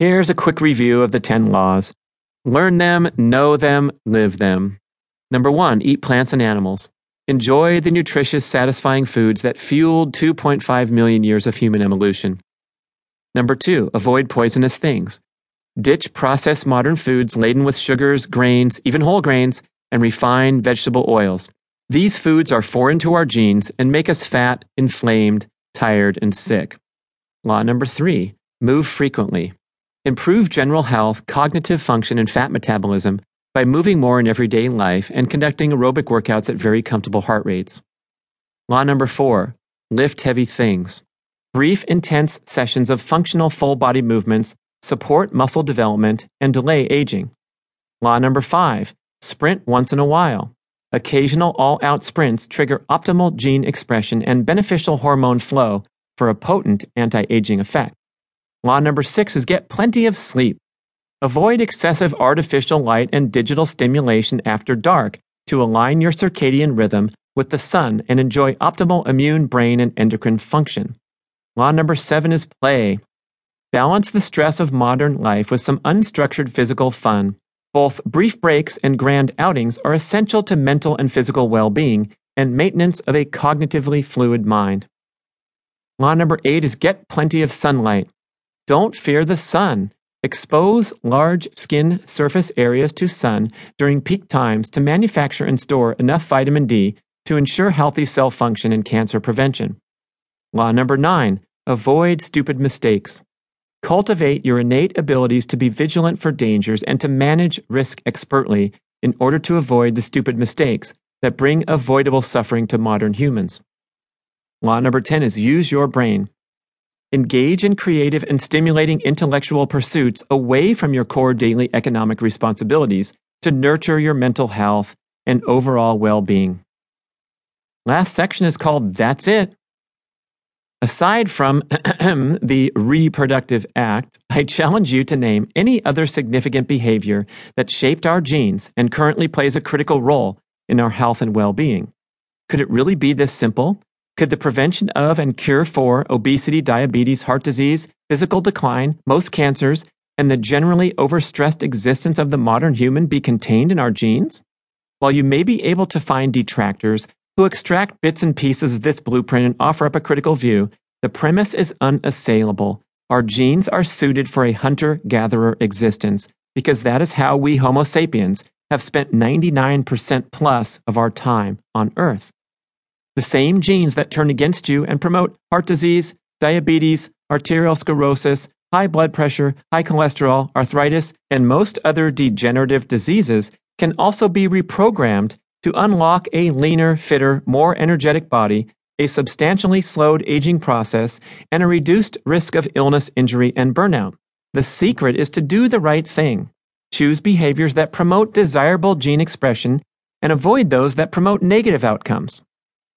Here's a quick review of the 10 laws. Learn them, know them, live them. Number one, eat plants and animals. Enjoy the nutritious, satisfying foods that fueled 2.5 million years of human evolution. Number two, avoid poisonous things. Ditch processed modern foods laden with sugars, grains, even whole grains, and refined vegetable oils. These foods are foreign to our genes and make us fat, inflamed, tired, and sick. Law number three, move frequently. Improve general health, cognitive function, and fat metabolism by moving more in everyday life and conducting aerobic workouts at very comfortable heart rates. Law number four lift heavy things. Brief, intense sessions of functional full body movements support muscle development and delay aging. Law number five sprint once in a while. Occasional all out sprints trigger optimal gene expression and beneficial hormone flow for a potent anti aging effect. Law number six is get plenty of sleep. Avoid excessive artificial light and digital stimulation after dark to align your circadian rhythm with the sun and enjoy optimal immune, brain, and endocrine function. Law number seven is play. Balance the stress of modern life with some unstructured physical fun. Both brief breaks and grand outings are essential to mental and physical well being and maintenance of a cognitively fluid mind. Law number eight is get plenty of sunlight. Don't fear the sun. Expose large skin surface areas to sun during peak times to manufacture and store enough vitamin D to ensure healthy cell function and cancer prevention. Law number nine avoid stupid mistakes. Cultivate your innate abilities to be vigilant for dangers and to manage risk expertly in order to avoid the stupid mistakes that bring avoidable suffering to modern humans. Law number 10 is use your brain. Engage in creative and stimulating intellectual pursuits away from your core daily economic responsibilities to nurture your mental health and overall well being. Last section is called That's It. Aside from the Reproductive Act, I challenge you to name any other significant behavior that shaped our genes and currently plays a critical role in our health and well being. Could it really be this simple? Could the prevention of and cure for obesity, diabetes, heart disease, physical decline, most cancers, and the generally overstressed existence of the modern human be contained in our genes? While you may be able to find detractors who extract bits and pieces of this blueprint and offer up a critical view, the premise is unassailable. Our genes are suited for a hunter gatherer existence because that is how we Homo sapiens have spent 99% plus of our time on Earth. The same genes that turn against you and promote heart disease, diabetes, arterial sclerosis, high blood pressure, high cholesterol, arthritis, and most other degenerative diseases can also be reprogrammed to unlock a leaner, fitter, more energetic body, a substantially slowed aging process, and a reduced risk of illness, injury, and burnout. The secret is to do the right thing. Choose behaviors that promote desirable gene expression and avoid those that promote negative outcomes.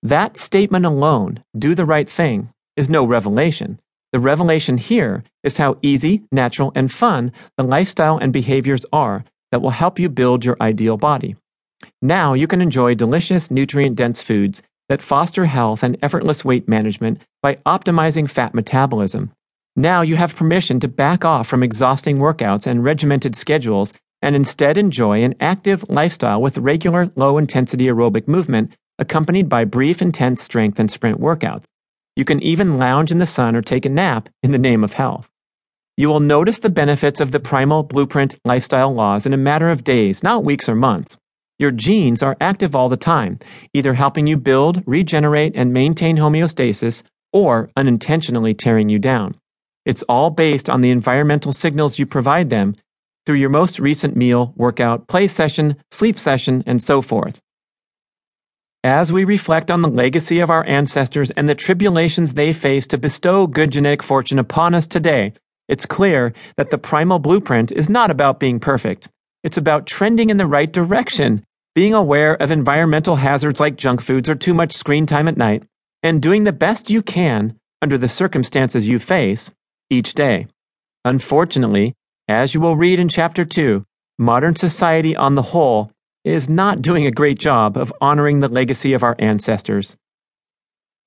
That statement alone, do the right thing, is no revelation. The revelation here is how easy, natural, and fun the lifestyle and behaviors are that will help you build your ideal body. Now you can enjoy delicious, nutrient dense foods that foster health and effortless weight management by optimizing fat metabolism. Now you have permission to back off from exhausting workouts and regimented schedules and instead enjoy an active lifestyle with regular, low intensity aerobic movement accompanied by brief, intense strength and sprint workouts. You can even lounge in the sun or take a nap in the name of health. You will notice the benefits of the primal blueprint lifestyle laws in a matter of days, not weeks or months. Your genes are active all the time, either helping you build, regenerate, and maintain homeostasis, or unintentionally tearing you down. It's all based on the environmental signals you provide them through your most recent meal, workout, play session, sleep session, and so forth. As we reflect on the legacy of our ancestors and the tribulations they faced to bestow good genetic fortune upon us today, it's clear that the primal blueprint is not about being perfect. It's about trending in the right direction, being aware of environmental hazards like junk foods or too much screen time at night, and doing the best you can under the circumstances you face each day. Unfortunately, as you will read in Chapter 2, modern society on the whole is not doing a great job of honoring the legacy of our ancestors.